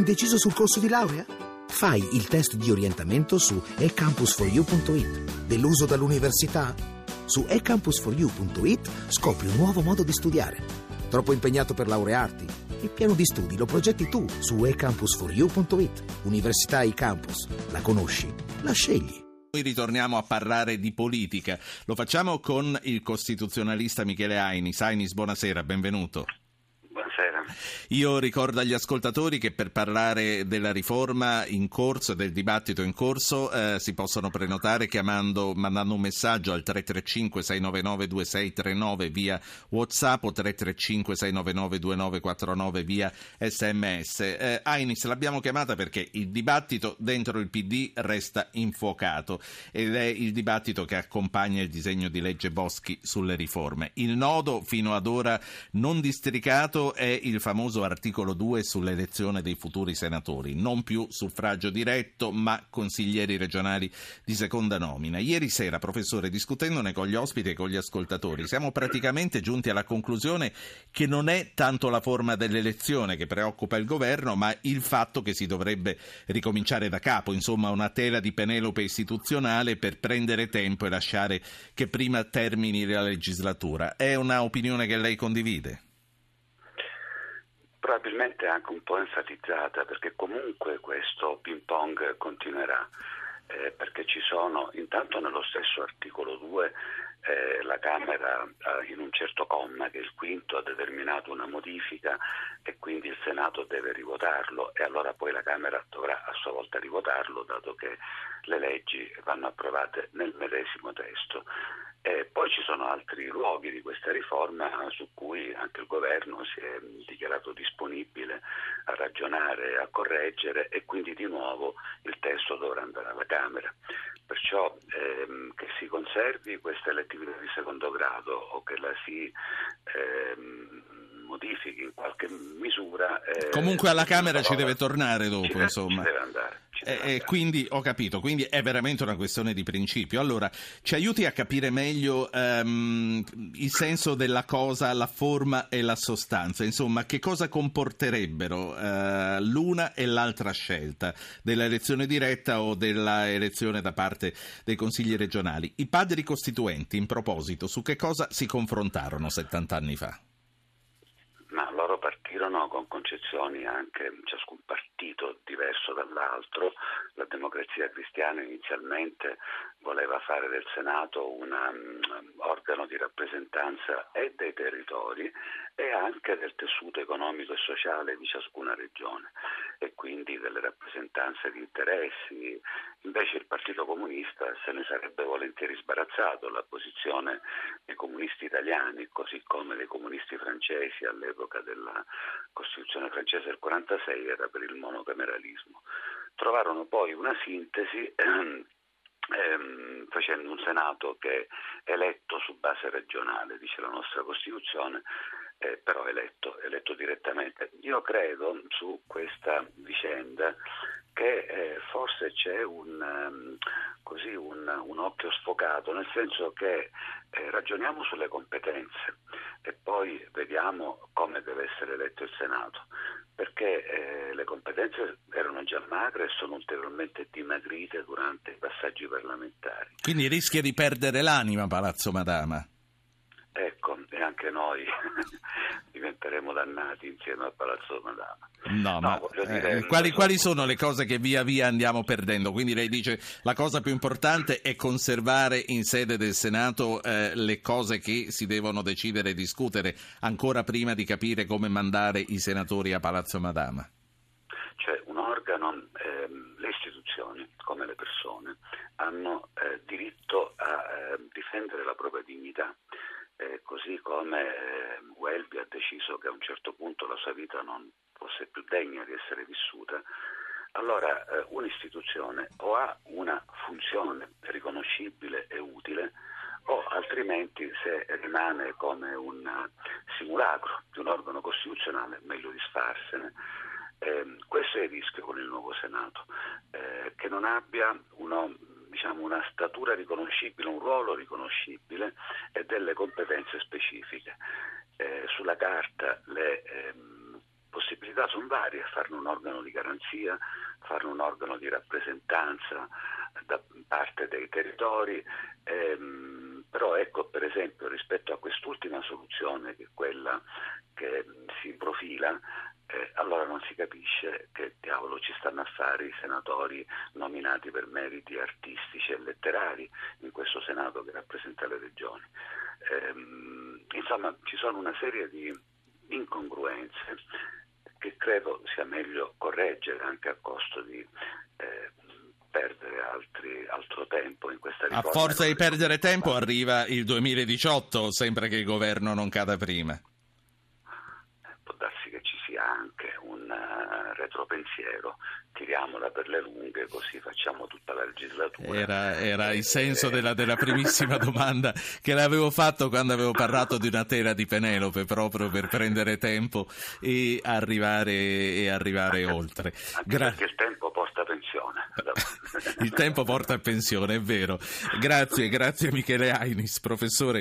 Indeciso sul corso di laurea? Fai il test di orientamento su ecampus4u.it. Deluso dall'università? Su ecampus4u.it scopri un nuovo modo di studiare. Troppo impegnato per laurearti? Il piano di studi lo progetti tu su ecampus4u.it. Università eCampus. La conosci? La scegli. Noi ritorniamo a parlare di politica. Lo facciamo con il costituzionalista Michele Ainis. Ainis, buonasera, benvenuto. Io ricordo agli ascoltatori che per parlare della riforma in corso del dibattito in corso eh, si possono prenotare chiamando, mandando un messaggio al 335 699 2639 via WhatsApp o 335 699 2949 via SMS. Eh, Ainis l'abbiamo chiamata perché il dibattito dentro il PD resta infuocato ed è il dibattito che accompagna il disegno di legge Boschi sulle riforme. Il nodo fino ad ora non districato è il famoso articolo 2 sull'elezione dei futuri senatori, non più suffragio diretto ma consiglieri regionali di seconda nomina. Ieri sera, professore, discutendone con gli ospiti e con gli ascoltatori, siamo praticamente giunti alla conclusione che non è tanto la forma dell'elezione che preoccupa il governo, ma il fatto che si dovrebbe ricominciare da capo, insomma una tela di Penelope istituzionale per prendere tempo e lasciare che prima termini la legislatura. È una opinione che lei condivide? Probabilmente anche un po' enfatizzata perché comunque questo ping pong continuerà. Eh, perché ci sono intanto nello stesso articolo 2 eh, la Camera eh, in un certo comma che il quinto ha determinato una modifica e quindi il Senato deve rivotarlo e allora poi la Camera dovrà a sua volta rivotarlo dato che le leggi vanno approvate nel medesimo testo. E poi ci sono altri luoghi di questa riforma su cui anche il governo si è dichiarato disponibile a ragionare, a correggere e quindi di nuovo il testo dovrà andare alla Camera. Perciò ehm, che si conservi questa elettività di secondo grado o che la si ehm, modifichi in qualche misura. Eh, Comunque alla Camera ci deve tornare dopo, ci insomma. Ci deve andare. Eh, eh, quindi ho capito, quindi è veramente una questione di principio. Allora, ci aiuti a capire meglio um, il senso della cosa, la forma e la sostanza. Insomma, che cosa comporterebbero uh, l'una e l'altra scelta dell'elezione diretta o dell'elezione da parte dei consigli regionali? I padri costituenti, in proposito, su che cosa si confrontarono 70 anni fa? Loro partirono con concezioni anche ciascun partito diverso dall'altro. La democrazia cristiana inizialmente voleva fare del Senato un um, organo di rappresentanza e dei territori e anche del tessuto economico e sociale di ciascuna regione e quindi delle rappresentanze di interessi. Invece il Partito Comunista se ne sarebbe volentieri sbarazzato. La posizione dei comunisti italiani, così come dei comunisti francesi all'epoca della Costituzione francese del 46, era per il monocameralismo. Trovarono poi una sintesi ehm, ehm, facendo un Senato che è eletto su base regionale, dice la nostra Costituzione, eh, però eletto, eletto direttamente. Io credo su questa vicenda che eh, forse c'è un, um, così, un, un, occhio sfocato, nel senso che eh, ragioniamo sulle competenze e poi vediamo come deve essere eletto il Senato, perché eh, le competenze erano già magre e sono ulteriormente dimagrite durante i passaggi parlamentari. Quindi rischia di perdere l'anima Palazzo Madama. Anche noi diventeremo dannati insieme a Palazzo Madama. No, no ma dire, eh, quali, quali, sono le cose che via via andiamo perdendo? Quindi lei dice la cosa più importante è conservare in sede del Senato eh, le cose che si devono decidere e discutere ancora prima di capire come mandare i senatori a Palazzo Madama. Cioè un organo, ehm, le istituzioni come le persone hanno eh, diritto a eh, difendere la propria dignità eh, così come eh, Welby ha deciso che a un certo punto la sua vita non fosse più degna di essere vissuta, allora eh, un'istituzione o ha una funzione riconoscibile e utile o altrimenti se rimane come un simulacro di un organo costituzionale meglio disfarsene. Eh, questo è il rischio con il nuovo Senato, eh, che non abbia uno diciamo, una statura riconoscibile, un ruolo riconoscibile e delle competenze specifiche. Eh, sulla carta le ehm, possibilità sono varie, farne un organo di garanzia, farne un organo di rappresentanza da parte dei territori, ehm, però ecco per esempio rispetto a quest'ultima soluzione che è quella che si profila, allora non si capisce che diavolo ci stanno a fare i senatori nominati per meriti artistici e letterari in questo Senato che rappresenta le regioni. Ehm, insomma, ci sono una serie di incongruenze che credo sia meglio correggere anche a costo di eh, perdere altri, altro tempo in questa riforma. A forza di perdere tempo arriva il 2018, sempre che il governo non cada prima. Può darsi che ci sia anche un uh, retropensiero tiriamola per le lunghe così facciamo tutta la legislatura. Era, era il senso eh, della, della, primissima domanda che l'avevo fatto quando avevo parlato di una tela di Penelope proprio per prendere tempo e arrivare, e arrivare anche, oltre. Anche Gra- perché il tempo porta pensione. il tempo porta a pensione, è vero. Grazie, grazie Michele Ainis, professore